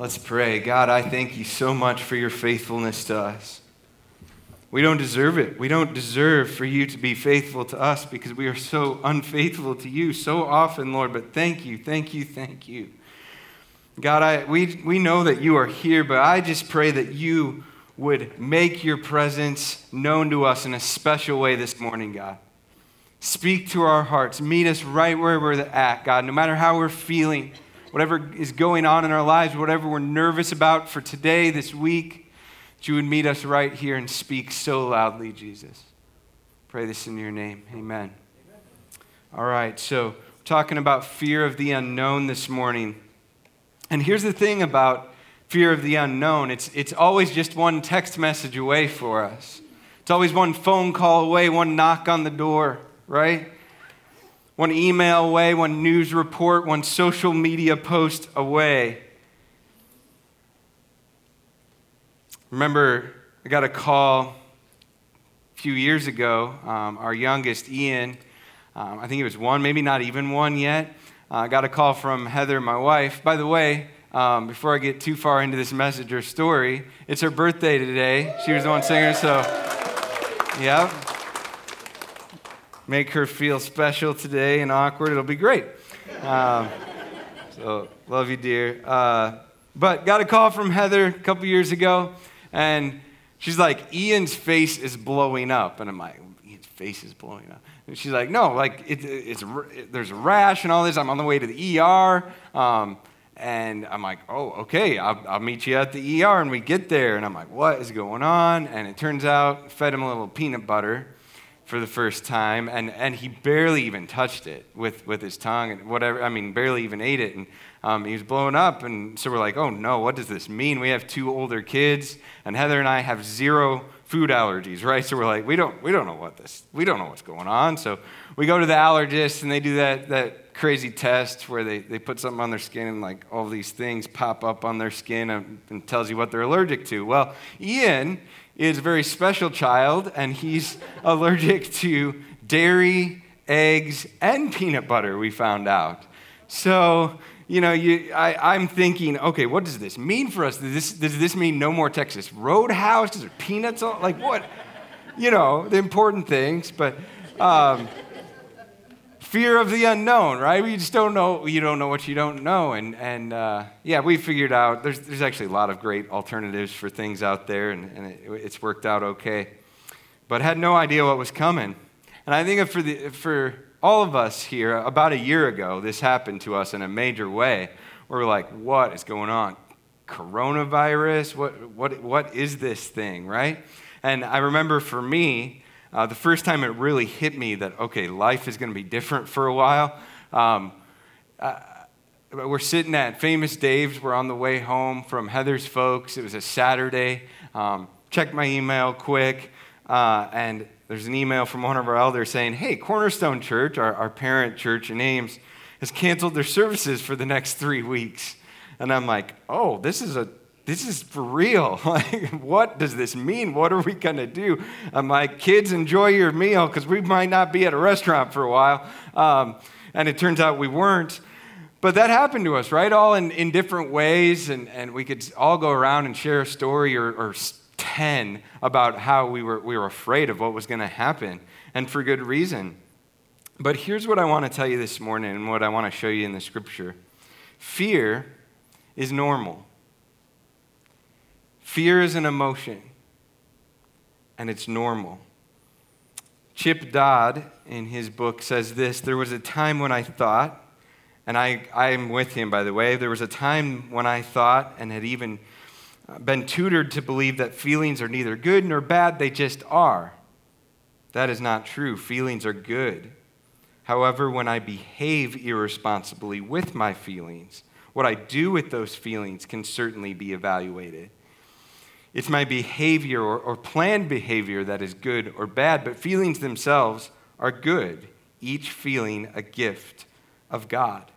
Let's pray. God, I thank you so much for your faithfulness to us. We don't deserve it. We don't deserve for you to be faithful to us because we are so unfaithful to you so often, Lord. But thank you, thank you, thank you. God, I, we, we know that you are here, but I just pray that you would make your presence known to us in a special way this morning, God. Speak to our hearts. Meet us right where we're at, God, no matter how we're feeling, whatever is going on in our lives, whatever we're nervous about for today, this week, that you would meet us right here and speak so loudly, Jesus. Pray this in your name. Amen. Amen. All right, so we're talking about fear of the unknown this morning. And here's the thing about fear of the unknown it's, it's always just one text message away for us, it's always one phone call away, one knock on the door right? One email away, one news report, one social media post away. Remember, I got a call a few years ago. Um, our youngest, Ian, um, I think he was one, maybe not even one yet. Uh, I got a call from Heather, my wife. By the way, um, before I get too far into this message or story, it's her birthday today. She was the one singing, so yeah make her feel special today and awkward. It'll be great. Um, so, love you, dear. Uh, but got a call from Heather a couple years ago, and she's like, Ian's face is blowing up. And I'm like, Ian's face is blowing up. And she's like, no, like, it, it's, it, there's a rash and all this. I'm on the way to the ER. Um, and I'm like, oh, okay, I'll, I'll, meet you at the ER. And we get there, and I'm like, what is going on? And it turns out, fed him a little peanut butter for the first time, and, and he barely even touched it with, with his tongue and whatever. I mean, barely even ate it. And um, he was blowing up, and so we're like, oh no, what does this mean? We have two older kids, and Heather and I have zero food allergies, right? So we're like, we don't, we don't know what this, we don't know what's going on. So we go to the allergist, and they do that, that crazy test where they, they put something on their skin, and like all these things pop up on their skin and, and tells you what they're allergic to. Well, Ian is a very special child, and he's allergic to dairy, eggs, and peanut butter, we found out. So, you know, you, I, am thinking, okay, what does this mean for us? Does this, does this mean no more Texas Roadhouse? Is there peanuts? On, like, what? You know, the important things. But um, fear of the unknown, right? We just don't know. You don't know what you don't know, and and uh, yeah, we figured out there's there's actually a lot of great alternatives for things out there, and, and it, it's worked out okay. But had no idea what was coming, and I think for the for all of us here, about a year ago, this happened to us in a major way. We're like, what is going on? Coronavirus? What what what is this thing, right? And I remember for me, uh, the first time it really hit me that, okay, life is going to be different for a while. Um, uh, we're sitting at Famous Dave's. We're on the way home from Heather's folks. It was a Saturday. Um, my email quick, uh, and there's an email from one of our elders saying, Hey, Cornerstone Church, our, our parent church in Ames, has canceled their services for the next three weeks. And I'm like, Oh, this is a this is for real. Like, what does this mean? What are we going to do? I'm like, kids, enjoy your meal because we might not be at a restaurant for a while. Um, and it turns out we weren't. But that happened to us, right? All in, in different ways. And, and we could all go around and share a story or, or 10 about how we were, we were afraid of what was going to happen, and for good reason. But here's what I want to tell you this morning and what I want to show you in the scripture fear is normal. Fear is an emotion, and it's normal. Chip Dodd, in his book, says this There was a time when I thought, and I, I'm with him, by the way, there was a time when I thought and had even uh, been tutored to believe that feelings are neither good nor bad, they just are. That is not true. Feelings are good. However, when I behave irresponsibly with my feelings, what I do with those feelings can certainly be evaluated. It's my behavior or, or planned behavior that is good or bad, but feelings themselves are good, each feeling a gift of God.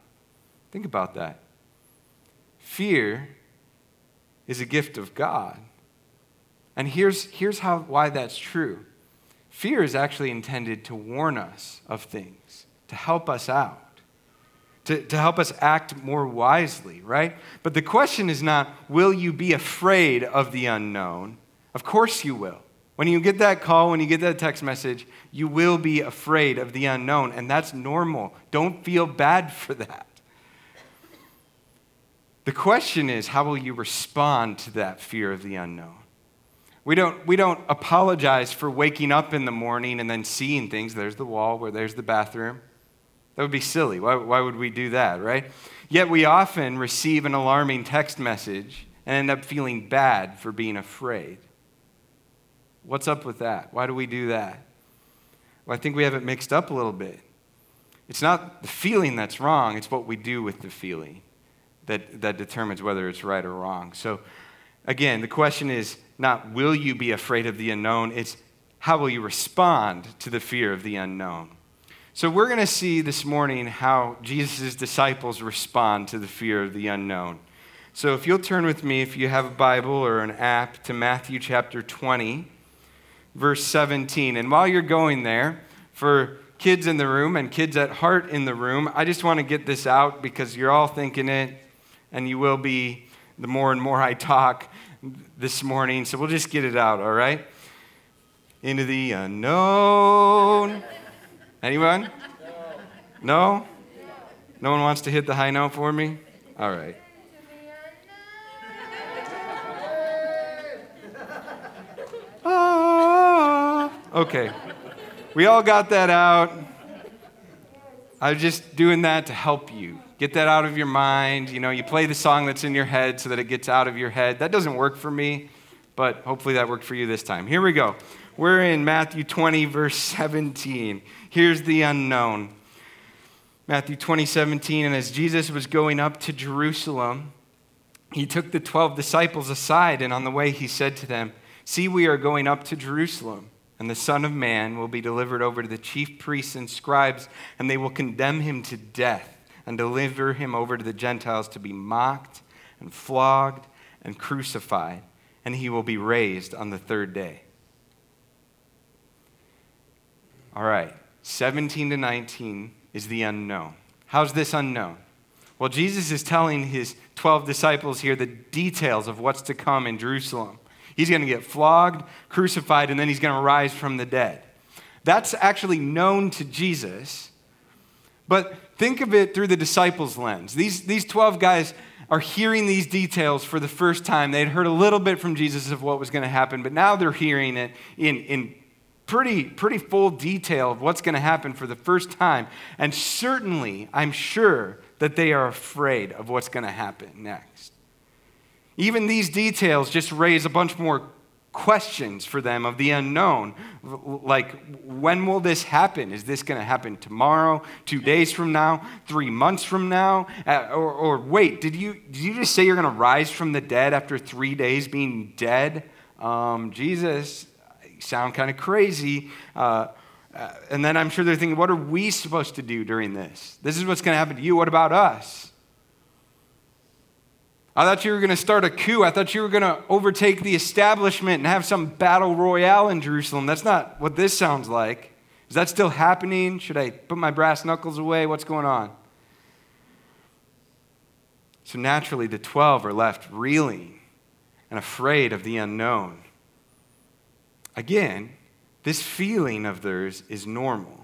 Think about that. Fear is a gift of God. And here's, here's how, why that's true fear is actually intended to warn us of things, to help us out. To, to help us act more wisely, right? But the question is not, will you be afraid of the unknown? Of course you will. When you get that call, when you get that text message, you will be afraid of the unknown, and that's normal. Don't feel bad for that. The question is, how will you respond to that fear of the unknown? We don't, we don't apologize for waking up in the morning and then seeing things. There's the wall, where there's the bathroom. That would be silly. Why, why would we do that, right? Yet we often receive an alarming text message and end up feeling bad for being afraid. What's up with that? Why do we do that? Well, I think we have it mixed up a little bit. It's not the feeling that's wrong, it's what we do with the feeling that, that determines whether it's right or wrong. So, again, the question is not will you be afraid of the unknown, it's how will you respond to the fear of the unknown? So, we're going to see this morning how Jesus' disciples respond to the fear of the unknown. So, if you'll turn with me, if you have a Bible or an app, to Matthew chapter 20, verse 17. And while you're going there, for kids in the room and kids at heart in the room, I just want to get this out because you're all thinking it, and you will be the more and more I talk this morning. So, we'll just get it out, all right? Into the unknown. Anyone? No? No one wants to hit the high note for me? All right. Ah, okay. We all got that out. I'm just doing that to help you. Get that out of your mind. You know, you play the song that's in your head so that it gets out of your head. That doesn't work for me, but hopefully that worked for you this time. Here we go. We're in Matthew 20, verse 17. Here's the unknown. Matthew 20, 17. And as Jesus was going up to Jerusalem, he took the 12 disciples aside, and on the way he said to them, See, we are going up to Jerusalem, and the Son of Man will be delivered over to the chief priests and scribes, and they will condemn him to death and deliver him over to the Gentiles to be mocked and flogged and crucified, and he will be raised on the third day. All right, 17 to 19 is the unknown. How's this unknown? Well, Jesus is telling his 12 disciples here the details of what's to come in Jerusalem. He's going to get flogged, crucified, and then he's going to rise from the dead. That's actually known to Jesus, but think of it through the disciples' lens. These, these 12 guys are hearing these details for the first time. They'd heard a little bit from Jesus of what was going to happen, but now they're hearing it in, in pretty, pretty full detail of what's going to happen for the first time. And certainly, I'm sure that they are afraid of what's going to happen next. Even these details just raise a bunch more questions for them of the unknown. Like, when will this happen? Is this going to happen tomorrow, two days from now, three months from now? Uh, or, or, wait, did you, did you just say you're going to rise from the dead after three days being dead? Um, Jesus, sound kind of crazy. Uh, uh, and then I'm sure they're thinking, what are we supposed to do during this? This is what's going to happen to you. What about us? I thought you were going to start a coup. I thought you were going to overtake the establishment and have some battle royale in Jerusalem. That's not what this sounds like. Is that still happening? Should I put my brass knuckles away? What's going on? So naturally, the 12 are left reeling and afraid of the unknown. Again, this feeling of theirs is normal.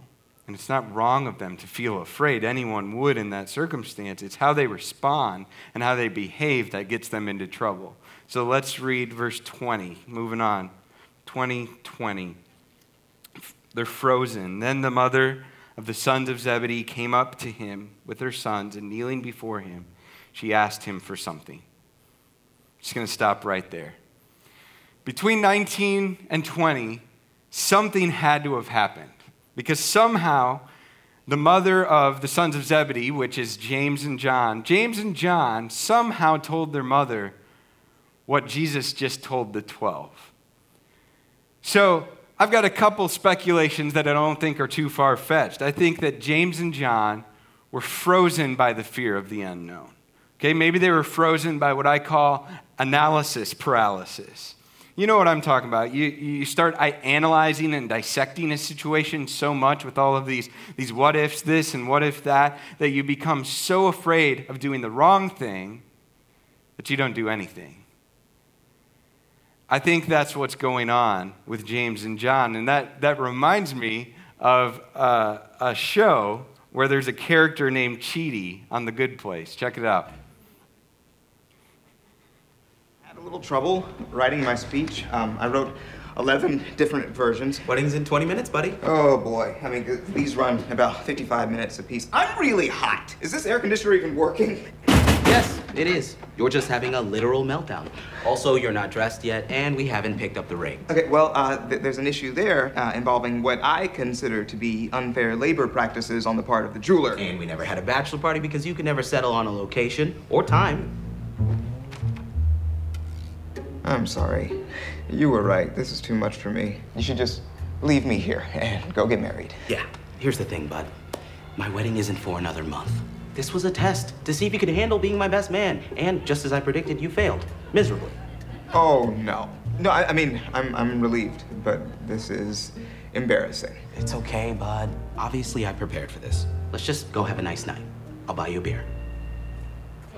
And it's not wrong of them to feel afraid. Anyone would in that circumstance. It's how they respond and how they behave that gets them into trouble. So let's read verse 20. Moving on. 20, 20. They're frozen. Then the mother of the sons of Zebedee came up to him with her sons, and kneeling before him, she asked him for something. I'm just going to stop right there. Between 19 and 20, something had to have happened because somehow the mother of the sons of Zebedee, which is James and John, James and John somehow told their mother what Jesus just told the 12. So I've got a couple speculations that I don't think are too far fetched. I think that James and John were frozen by the fear of the unknown. Okay, maybe they were frozen by what I call analysis paralysis. You know what I'm talking about. You, you start analyzing and dissecting a situation so much with all of these, these what ifs, this and what if that, that you become so afraid of doing the wrong thing that you don't do anything. I think that's what's going on with James and John. And that, that reminds me of uh, a show where there's a character named Chidi on The Good Place. Check it out. I had a little trouble writing my speech. Um, I wrote 11 different versions. Wedding's in 20 minutes, buddy. Oh boy. I mean, these run about 55 minutes apiece. I'm really hot. Is this air conditioner even working? Yes, it is. You're just having a literal meltdown. Also, you're not dressed yet, and we haven't picked up the ring. Okay, well, uh, th- there's an issue there uh, involving what I consider to be unfair labor practices on the part of the jeweler. And we never had a bachelor party because you can never settle on a location or time. I'm sorry. You were right. This is too much for me. You should just leave me here and go get married. Yeah, here's the thing, bud. My wedding isn't for another month. This was a test to see if you could handle being my best man. And just as I predicted, you failed. Miserably. Oh, no. No, I, I mean, I'm, I'm relieved, but this is embarrassing. It's okay, bud. Obviously, I prepared for this. Let's just go have a nice night. I'll buy you a beer.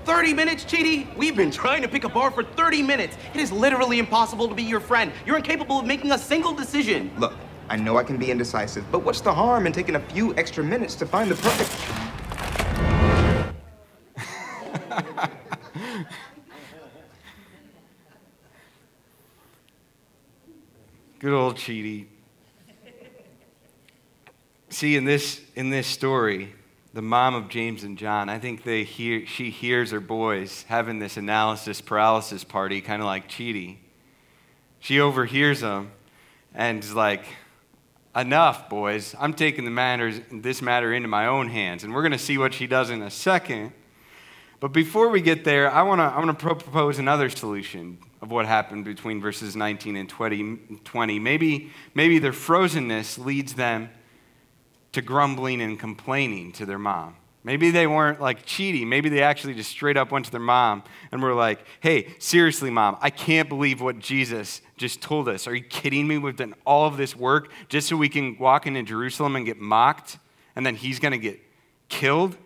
30 minutes, Chidi? We've been trying to pick a bar for 30 minutes. It is literally impossible to be your friend. You're incapable of making a single decision. Look, I know I can be indecisive, but what's the harm in taking a few extra minutes to find the perfect. Good old Chidi. See, in this, in this story, the mom of James and John, I think they hear, she hears her boys having this analysis paralysis party, kind of like Chidi. She overhears them and is like, Enough, boys. I'm taking the matters, this matter into my own hands. And we're going to see what she does in a second. But before we get there, I want to I propose another solution of what happened between verses 19 and 20. 20. Maybe, maybe their frozenness leads them to grumbling and complaining to their mom. Maybe they weren't like Chidi. Maybe they actually just straight up went to their mom and were like, hey, seriously, mom, I can't believe what Jesus just told us. Are you kidding me? We've done all of this work just so we can walk into Jerusalem and get mocked, and then he's going to get killed?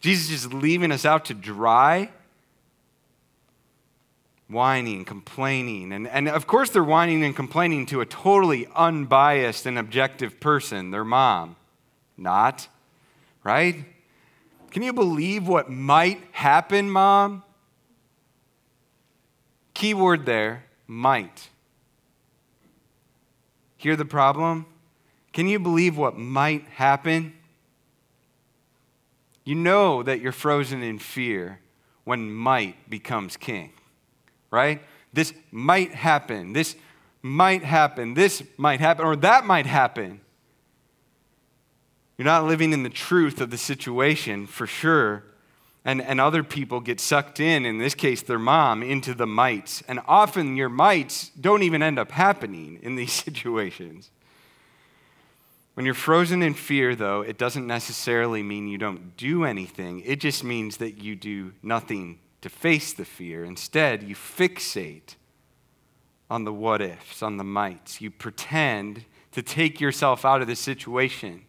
Jesus is leaving us out to dry whining, complaining. And, and of course, they're whining and complaining to a totally unbiased and objective person, their mom. Not, right? Can you believe what might happen, mom? Key word there might. Hear the problem? Can you believe what might happen? You know that you're frozen in fear when might becomes king right? This might happen. This might happen. This might happen, or that might happen. You're not living in the truth of the situation for sure. And, and other people get sucked in, in this case, their mom, into the mites. And often your mites don't even end up happening in these situations. When you're frozen in fear, though, it doesn't necessarily mean you don't do anything. It just means that you do nothing to face the fear. Instead, you fixate on the what ifs, on the mights. You pretend to take yourself out of the situation.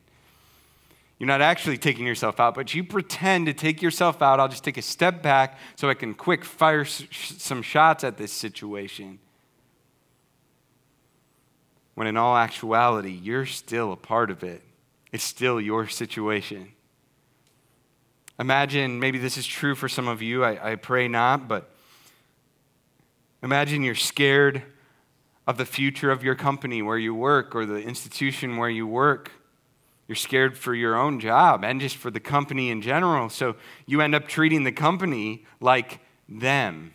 You're not actually taking yourself out, but you pretend to take yourself out. I'll just take a step back so I can quick fire some shots at this situation. When in all actuality, you're still a part of it. It's still your situation. Imagine, maybe this is true for some of you, I, I pray not, but imagine you're scared of the future of your company where you work or the institution where you work. You're scared for your own job and just for the company in general. So you end up treating the company like them.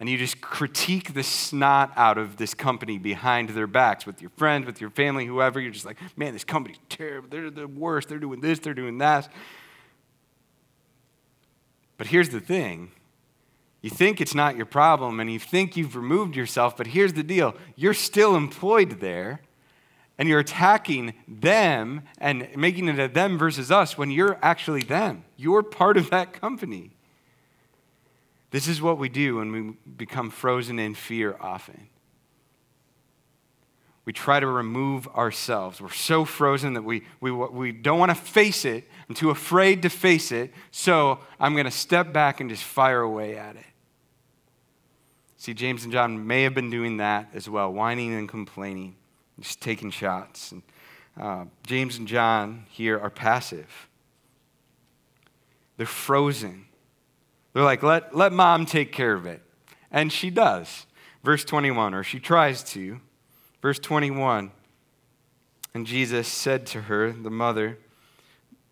And you just critique the snot out of this company behind their backs with your friends, with your family, whoever. You're just like, man, this company's terrible. They're the worst. They're doing this, they're doing that. But here's the thing you think it's not your problem and you think you've removed yourself, but here's the deal you're still employed there and you're attacking them and making it a them versus us when you're actually them. You're part of that company. This is what we do when we become frozen in fear often. we try to remove ourselves. We're so frozen that we, we, we don't want to face it. I'm too afraid to face it, so I'm going to step back and just fire away at it. See, James and John may have been doing that as well, whining and complaining, just taking shots. And, uh, James and John here are passive, they're frozen. They're like, let, let mom take care of it. And she does. Verse 21, or she tries to. Verse 21 And Jesus said to her, the mother,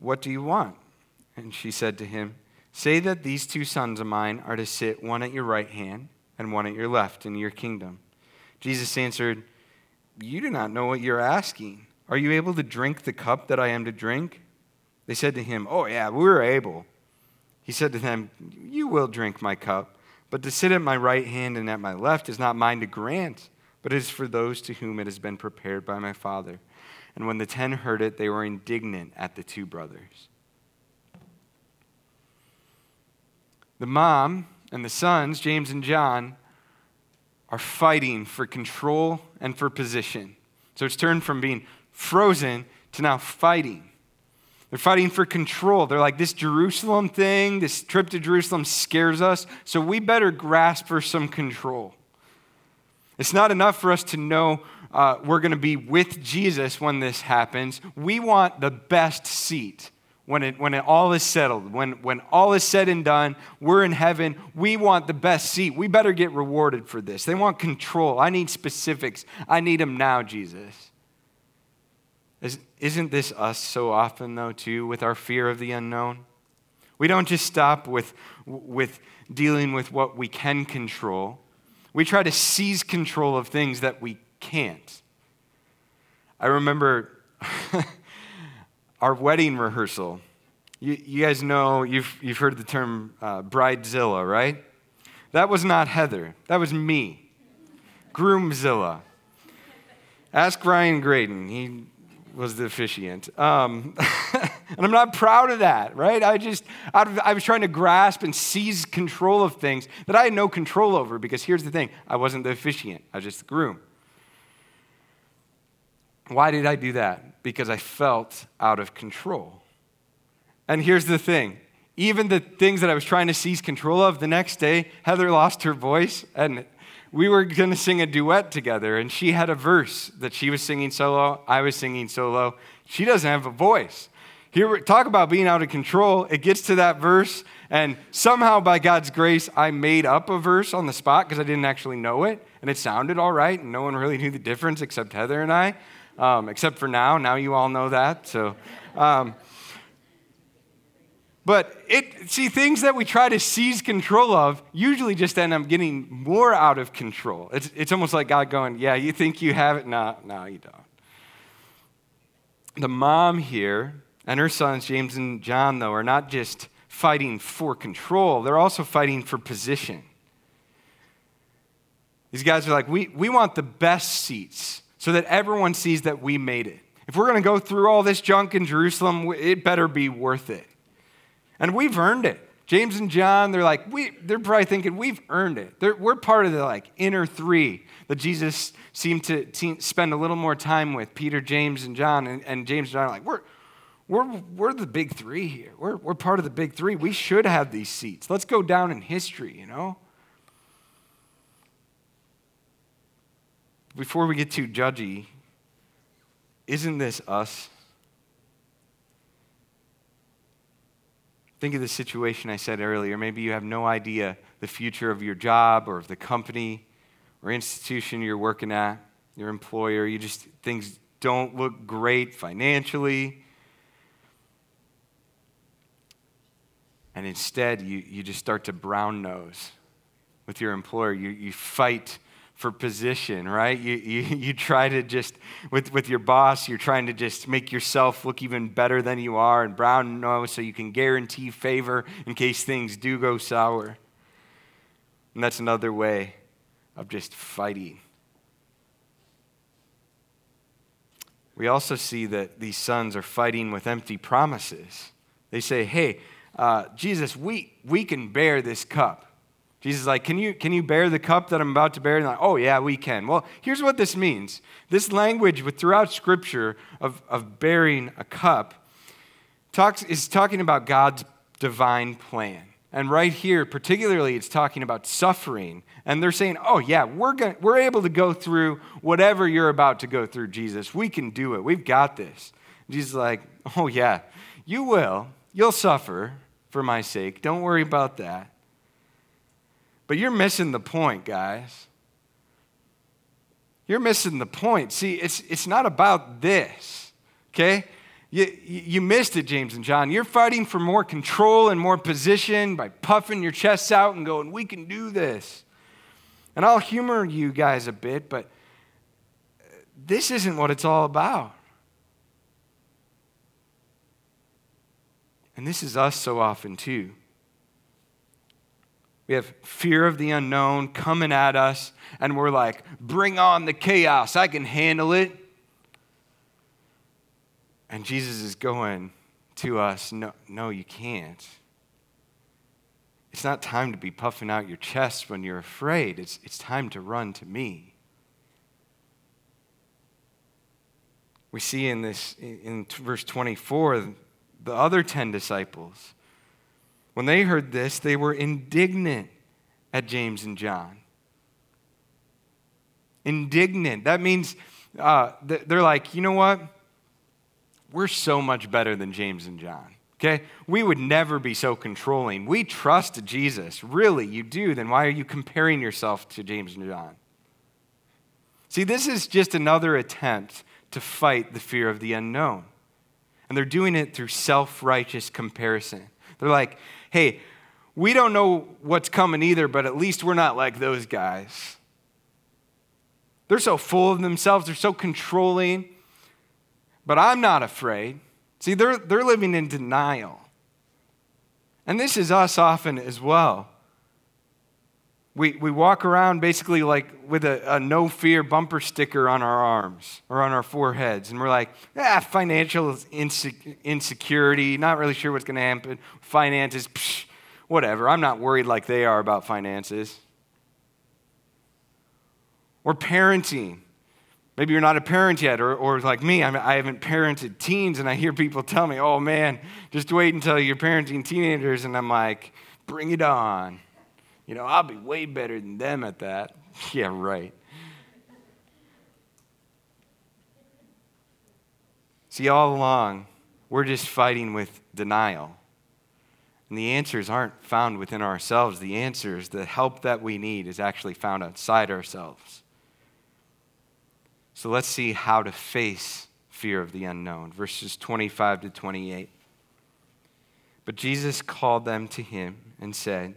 What do you want? And she said to him, Say that these two sons of mine are to sit one at your right hand and one at your left in your kingdom. Jesus answered, You do not know what you're asking. Are you able to drink the cup that I am to drink? They said to him, Oh, yeah, we're able. He said to them, You will drink my cup, but to sit at my right hand and at my left is not mine to grant but is for those to whom it has been prepared by my Father. And when the ten heard it, they were indignant at the two brothers. The mom and the sons, James and John, are fighting for control and for position. So it's turned from being frozen to now fighting. They're fighting for control. They're like, this Jerusalem thing, this trip to Jerusalem scares us, so we better grasp for some control. It's not enough for us to know uh, we're going to be with Jesus when this happens. We want the best seat when it, when it all is settled, when, when all is said and done, we're in heaven. We want the best seat. We better get rewarded for this. They want control. I need specifics. I need them now, Jesus. Isn't this us so often, though, too, with our fear of the unknown? We don't just stop with, with dealing with what we can control. We try to seize control of things that we can't. I remember our wedding rehearsal. You, you, guys know, you've, you've heard the term uh, bridezilla, right? That was not Heather, that was me. Groomzilla. Ask Ryan Graydon. He was the officiant. Um, and I'm not proud of that, right? I just, I was trying to grasp and seize control of things that I had no control over because here's the thing I wasn't the officiant, I was just the groom. Why did I do that? Because I felt out of control. And here's the thing even the things that I was trying to seize control of, the next day, Heather lost her voice and we were going to sing a duet together, and she had a verse that she was singing solo. I was singing solo. She doesn't have a voice. Here, talk about being out of control. It gets to that verse, and somehow by God's grace, I made up a verse on the spot because I didn't actually know it, and it sounded all right, and no one really knew the difference except Heather and I, um, except for now. Now you all know that. So. Um, but it, see, things that we try to seize control of usually just end up getting more out of control. It's, it's almost like God going, Yeah, you think you have it? No, no, you don't. The mom here and her sons, James and John, though, are not just fighting for control, they're also fighting for position. These guys are like, We, we want the best seats so that everyone sees that we made it. If we're going to go through all this junk in Jerusalem, it better be worth it. And we've earned it. James and John, they're like, we, they're probably thinking, we've earned it. They're, we're part of the like inner three that Jesus seemed to, to spend a little more time with, Peter, James, and John. And, and James and John are like, we're, we're, we're the big three here. We're, we're part of the big three. We should have these seats. Let's go down in history, you know? Before we get too judgy, isn't this us? Think of the situation I said earlier. Maybe you have no idea the future of your job or of the company or institution you're working at, your employer. You just, things don't look great financially. And instead, you, you just start to brown nose with your employer. You, you fight for position, right? You, you, you try to just, with, with your boss, you're trying to just make yourself look even better than you are and brown nose so you can guarantee favor in case things do go sour. And that's another way of just fighting. We also see that these sons are fighting with empty promises. They say, hey, uh, Jesus, we, we can bear this cup. Jesus is like, can you, can you bear the cup that I'm about to bear? And like, oh, yeah, we can. Well, here's what this means. This language throughout Scripture of, of bearing a cup talks, is talking about God's divine plan. And right here, particularly, it's talking about suffering. And they're saying, oh, yeah, we're, gonna, we're able to go through whatever you're about to go through, Jesus. We can do it. We've got this. Jesus is like, oh, yeah, you will. You'll suffer for my sake. Don't worry about that. But you're missing the point, guys. You're missing the point. See, it's, it's not about this, okay? You, you missed it, James and John. You're fighting for more control and more position by puffing your chests out and going, we can do this. And I'll humor you guys a bit, but this isn't what it's all about. And this is us so often, too. We have fear of the unknown coming at us, and we're like, bring on the chaos. I can handle it. And Jesus is going to us, no, no, you can't. It's not time to be puffing out your chest when you're afraid. It's, it's time to run to me. We see in this in verse 24 the other 10 disciples when they heard this, they were indignant at James and John. Indignant. That means uh, they're like, you know what? We're so much better than James and John. Okay? We would never be so controlling. We trust Jesus. Really, you do. Then why are you comparing yourself to James and John? See, this is just another attempt to fight the fear of the unknown. And they're doing it through self righteous comparison. They're like, hey, we don't know what's coming either, but at least we're not like those guys. They're so full of themselves, they're so controlling, but I'm not afraid. See, they're, they're living in denial. And this is us often as well. We, we walk around basically like with a, a, no fear bumper sticker on our arms or on our foreheads. And we're like, ah, financial insecurity, not really sure what's going to happen. Finances, psh, whatever. I'm not worried like they are about finances. Or parenting. Maybe you're not a parent yet, or, or like me, I'm, I haven't parented teens, and I hear people tell me, oh man, just wait until you're parenting teenagers. And I'm like, bring it on. You know, I'll be way better than them at that. yeah, right. See, all along, we're just fighting with denial. And the answers aren't found within ourselves. The answers, the help that we need, is actually found outside ourselves. So let's see how to face fear of the unknown. Verses 25 to 28. But Jesus called them to him and said,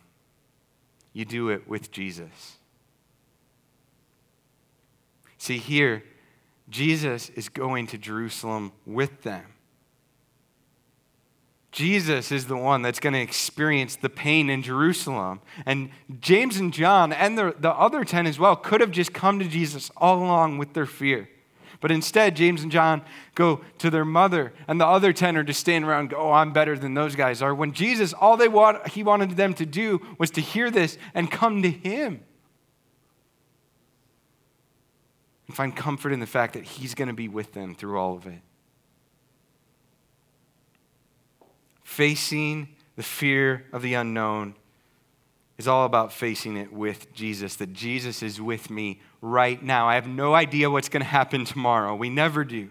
you do it with Jesus. See, here, Jesus is going to Jerusalem with them. Jesus is the one that's going to experience the pain in Jerusalem. And James and John and the, the other 10 as well could have just come to Jesus all along with their fear. But instead, James and John go to their mother, and the other 10 are just standing around go, Oh, I'm better than those guys are. When Jesus, all they want, he wanted them to do was to hear this and come to him. And find comfort in the fact that he's going to be with them through all of it. Facing the fear of the unknown is all about facing it with Jesus, that Jesus is with me right now. I have no idea what's going to happen tomorrow. We never do.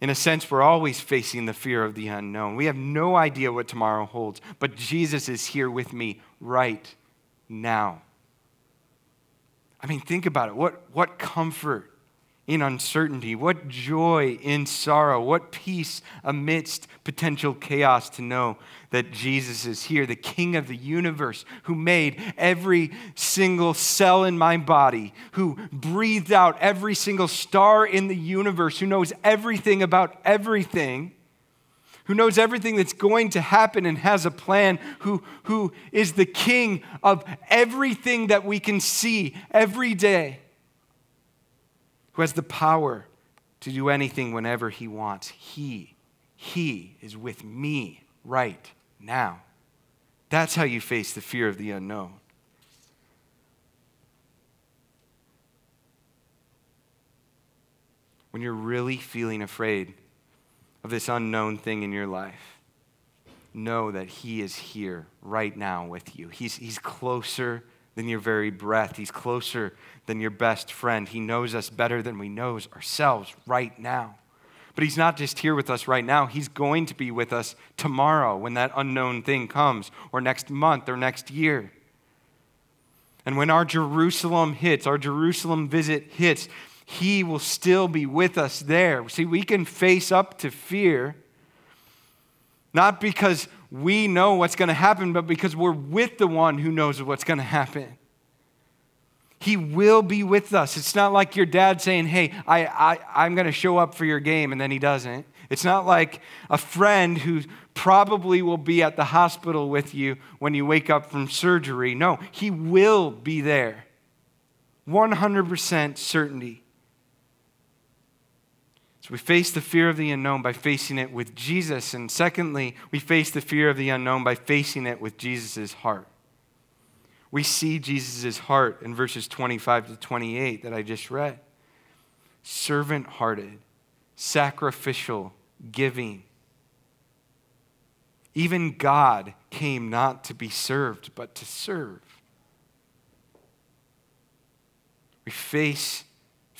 In a sense, we're always facing the fear of the unknown. We have no idea what tomorrow holds, but Jesus is here with me right now. I mean, think about it. What, what comfort in uncertainty, what joy in sorrow, what peace amidst potential chaos to know that Jesus is here, the King of the universe, who made every single cell in my body, who breathed out every single star in the universe, who knows everything about everything who knows everything that's going to happen and has a plan, who, who is the king of everything that we can see every day, who has the power to do anything whenever he wants. He, he is with me right now. That's how you face the fear of the unknown. When you're really feeling afraid, of this unknown thing in your life, know that He is here right now with you. He's, he's closer than your very breath, He's closer than your best friend. He knows us better than we know ourselves right now. But He's not just here with us right now, He's going to be with us tomorrow when that unknown thing comes, or next month, or next year. And when our Jerusalem hits, our Jerusalem visit hits, he will still be with us there. See, we can face up to fear, not because we know what's going to happen, but because we're with the one who knows what's going to happen. He will be with us. It's not like your dad saying, Hey, I, I, I'm going to show up for your game, and then he doesn't. It's not like a friend who probably will be at the hospital with you when you wake up from surgery. No, he will be there. 100% certainty. So we face the fear of the unknown by facing it with Jesus. And secondly, we face the fear of the unknown by facing it with Jesus' heart. We see Jesus' heart in verses 25 to 28 that I just read servant hearted, sacrificial, giving. Even God came not to be served, but to serve. We face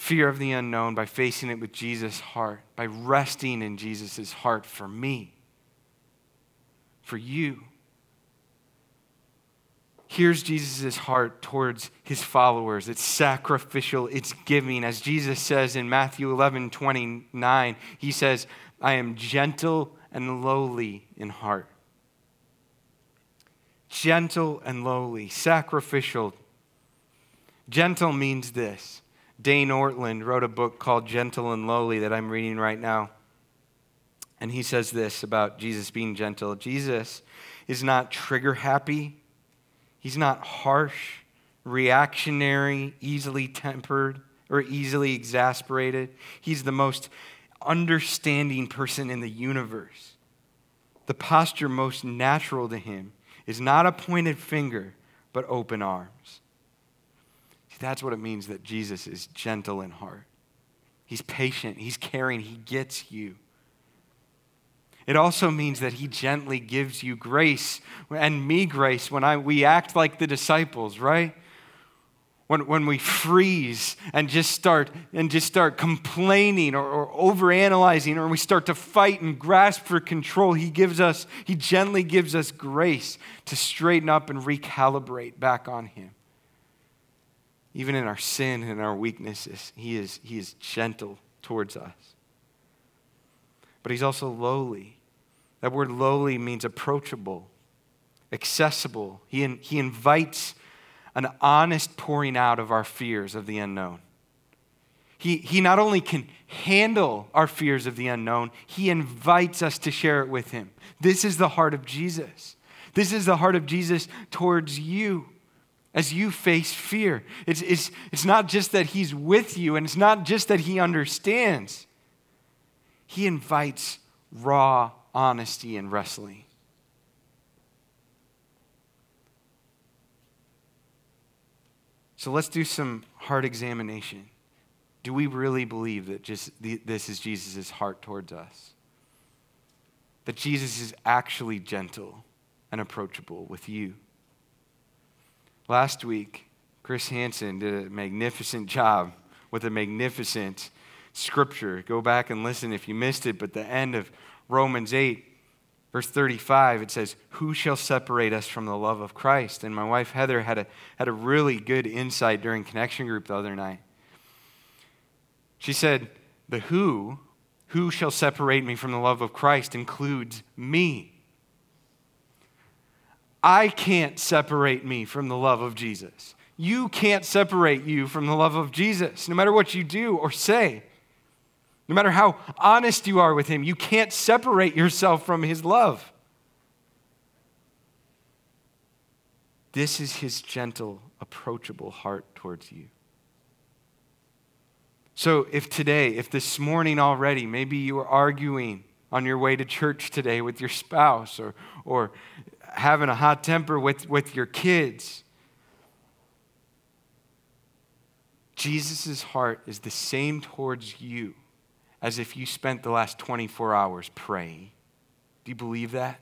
fear of the unknown by facing it with Jesus' heart, by resting in Jesus' heart for me, for you. Here's Jesus' heart towards his followers. It's sacrificial, it's giving. As Jesus says in Matthew 11 29, he says, I am gentle and lowly in heart. Gentle and lowly, sacrificial. Gentle means this Dane Ortlund wrote a book called Gentle and Lowly that I'm reading right now. And he says this about Jesus being gentle Jesus is not trigger happy, he's not harsh, reactionary, easily tempered, or easily exasperated. He's the most understanding person in the universe. The posture most natural to him is not a pointed finger, but open arms. That's what it means that Jesus is gentle in heart. He's patient, he's caring, he gets you. It also means that he gently gives you grace and me grace when I, we act like the disciples, right? When, when we freeze and just start and just start complaining or, or overanalyzing or we start to fight and grasp for control, he gives us, he gently gives us grace to straighten up and recalibrate back on him. Even in our sin and our weaknesses, he is, he is gentle towards us. But he's also lowly. That word lowly means approachable, accessible. He, in, he invites an honest pouring out of our fears of the unknown. He, he not only can handle our fears of the unknown, he invites us to share it with him. This is the heart of Jesus. This is the heart of Jesus towards you as you face fear. It's, it's, it's not just that He's with you, and it's not just that He understands. He invites raw honesty and wrestling. So let's do some heart examination. Do we really believe that just this is Jesus' heart towards us? That Jesus is actually gentle and approachable with you? Last week, Chris Hansen did a magnificent job with a magnificent scripture. Go back and listen if you missed it, but the end of Romans 8, verse 35, it says, Who shall separate us from the love of Christ? And my wife Heather had a, had a really good insight during connection group the other night. She said, The who, who shall separate me from the love of Christ, includes me. I can't separate me from the love of Jesus. You can't separate you from the love of Jesus, no matter what you do or say. No matter how honest you are with Him, you can't separate yourself from His love. This is His gentle, approachable heart towards you. So, if today, if this morning already, maybe you are arguing on your way to church today with your spouse or, or having a hot temper with, with your kids, Jesus' heart is the same towards you as if you spent the last 24 hours praying. Do you believe that?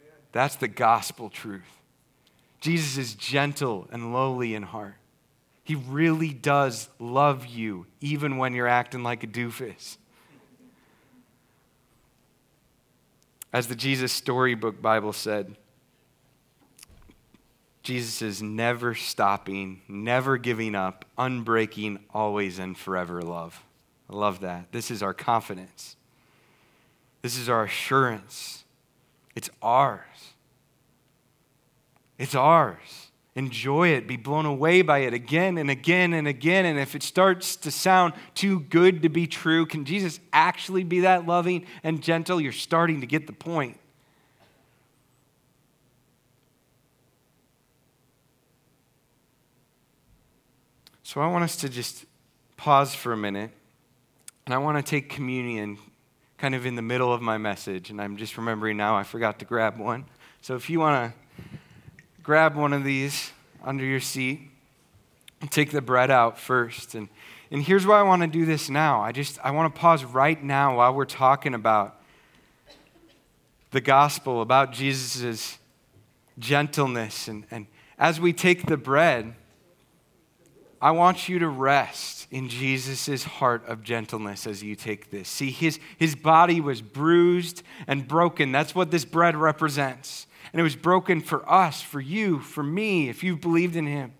Amen. That's the gospel truth. Jesus is gentle and lowly in heart. He really does love you, even when you're acting like a doofus. As the Jesus Storybook Bible said, Jesus is never stopping, never giving up, unbreaking, always and forever love. I love that. This is our confidence. This is our assurance. It's ours. It's ours. Enjoy it. Be blown away by it again and again and again. And if it starts to sound too good to be true, can Jesus actually be that loving and gentle? You're starting to get the point. So I want us to just pause for a minute, and I want to take communion kind of in the middle of my message. And I'm just remembering now I forgot to grab one. So if you want to grab one of these under your seat, take the bread out first. And, and here's why I want to do this now. I just I want to pause right now while we're talking about the gospel, about Jesus' gentleness. And, and as we take the bread, I want you to rest in Jesus' heart of gentleness as you take this. See, his, his body was bruised and broken. That's what this bread represents. And it was broken for us, for you, for me, if you've believed in him.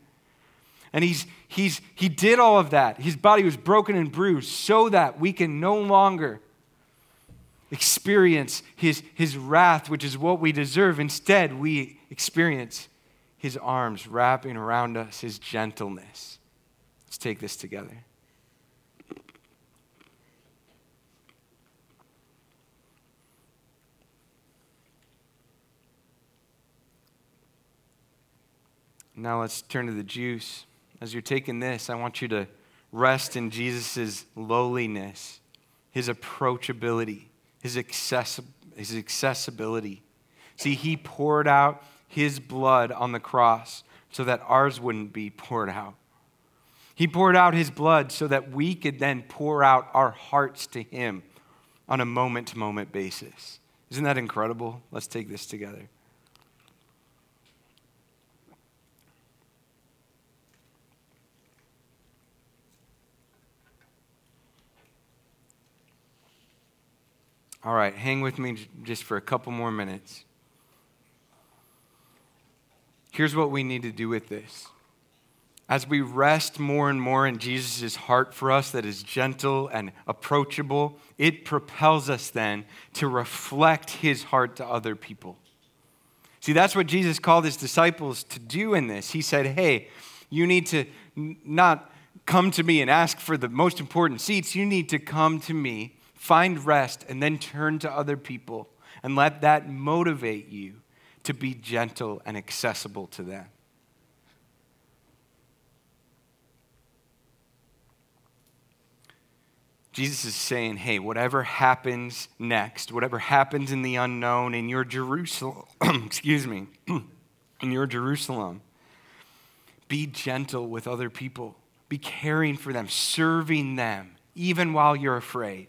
And he's, he's, he did all of that. His body was broken and bruised so that we can no longer experience his, his wrath, which is what we deserve. Instead, we experience his arms wrapping around us, his gentleness. Take this together. Now let's turn to the juice. As you're taking this, I want you to rest in Jesus' lowliness, his approachability, his, accessi- his accessibility. See, he poured out his blood on the cross so that ours wouldn't be poured out. He poured out his blood so that we could then pour out our hearts to him on a moment to moment basis. Isn't that incredible? Let's take this together. All right, hang with me just for a couple more minutes. Here's what we need to do with this as we rest more and more in Jesus' heart for us that is gentle and approachable, it propels us then to reflect his heart to other people. See, that's what Jesus called his disciples to do in this. He said, Hey, you need to not come to me and ask for the most important seats. You need to come to me, find rest, and then turn to other people and let that motivate you to be gentle and accessible to them. Jesus is saying, hey, whatever happens next, whatever happens in the unknown in your Jerusalem, excuse me, in your Jerusalem, be gentle with other people. Be caring for them, serving them, even while you're afraid.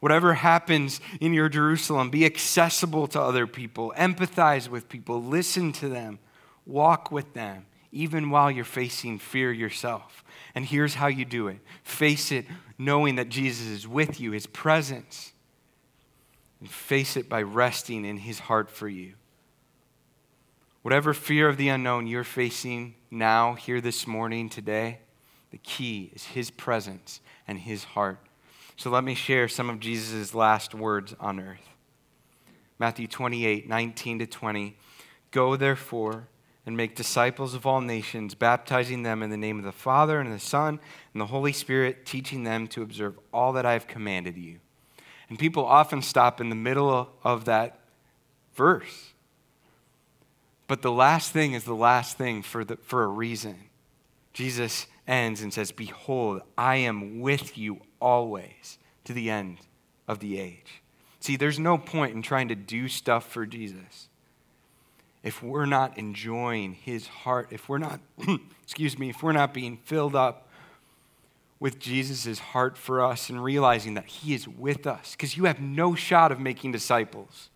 Whatever happens in your Jerusalem, be accessible to other people, empathize with people, listen to them, walk with them, even while you're facing fear yourself. And here's how you do it face it knowing that Jesus is with you, his presence. And face it by resting in his heart for you. Whatever fear of the unknown you're facing now, here this morning, today, The key is his presence and his heart. So let me share some of Jesus' last words on earth. Matthew 28 19 to 20. Go therefore and make disciples of all nations, baptizing them in the name of the Father and the Son and the Holy Spirit, teaching them to observe all that I have commanded you. And people often stop in the middle of that verse. But the last thing is the last thing for, the, for a reason. Jesus ends and says, Behold, I am with you always to the end of the age. See, there's no point in trying to do stuff for Jesus if we're not enjoying his heart, if we're not, excuse me, if we're not being filled up with Jesus' heart for us and realizing that he is with us. Because you have no shot of making disciples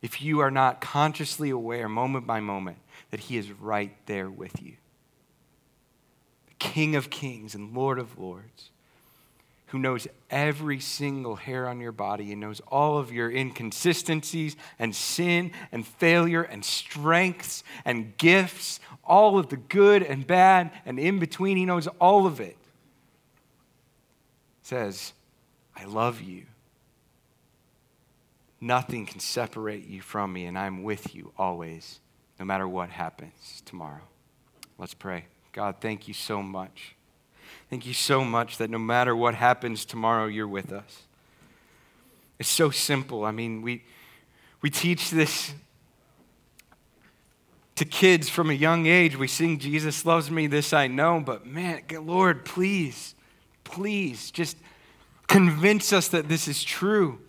if you are not consciously aware, moment by moment, that he is right there with you. The King of kings and Lord of lords who knows every single hair on your body and knows all of your inconsistencies and sin and failure and strengths and gifts, all of the good and bad and in between. He knows all of it. Says, I love you. Nothing can separate you from me, and I'm with you always, no matter what happens tomorrow. Let's pray. God, thank you so much Thank you so much that no matter what happens tomorrow, you're with us. It's so simple. I mean, we, we teach this to kids from a young age. We sing, Jesus loves me, this I know. But man, Lord, please, please just convince us that this is true.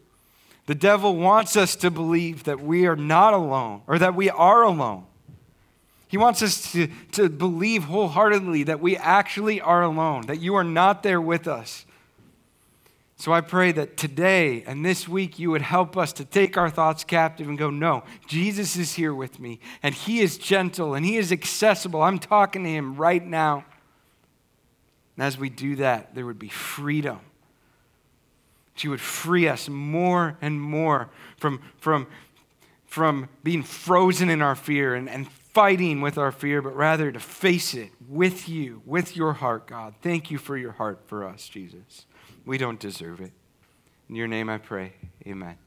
The devil wants us to believe that we are not alone or that we are alone. He wants us to, to believe wholeheartedly that we actually are alone, that you are not there with us. So I pray that today and this week you would help us to take our thoughts captive and go, no, Jesus is here with me, and He is gentle and He is accessible. I'm talking to Him right now. And as we do that, there would be freedom. She would free us more and more from, from, from being frozen in our fear and, and fighting with our fear, but rather to face it with you, with your heart, God. Thank you for your heart for us, Jesus. We don't deserve it. In your name I pray. Amen.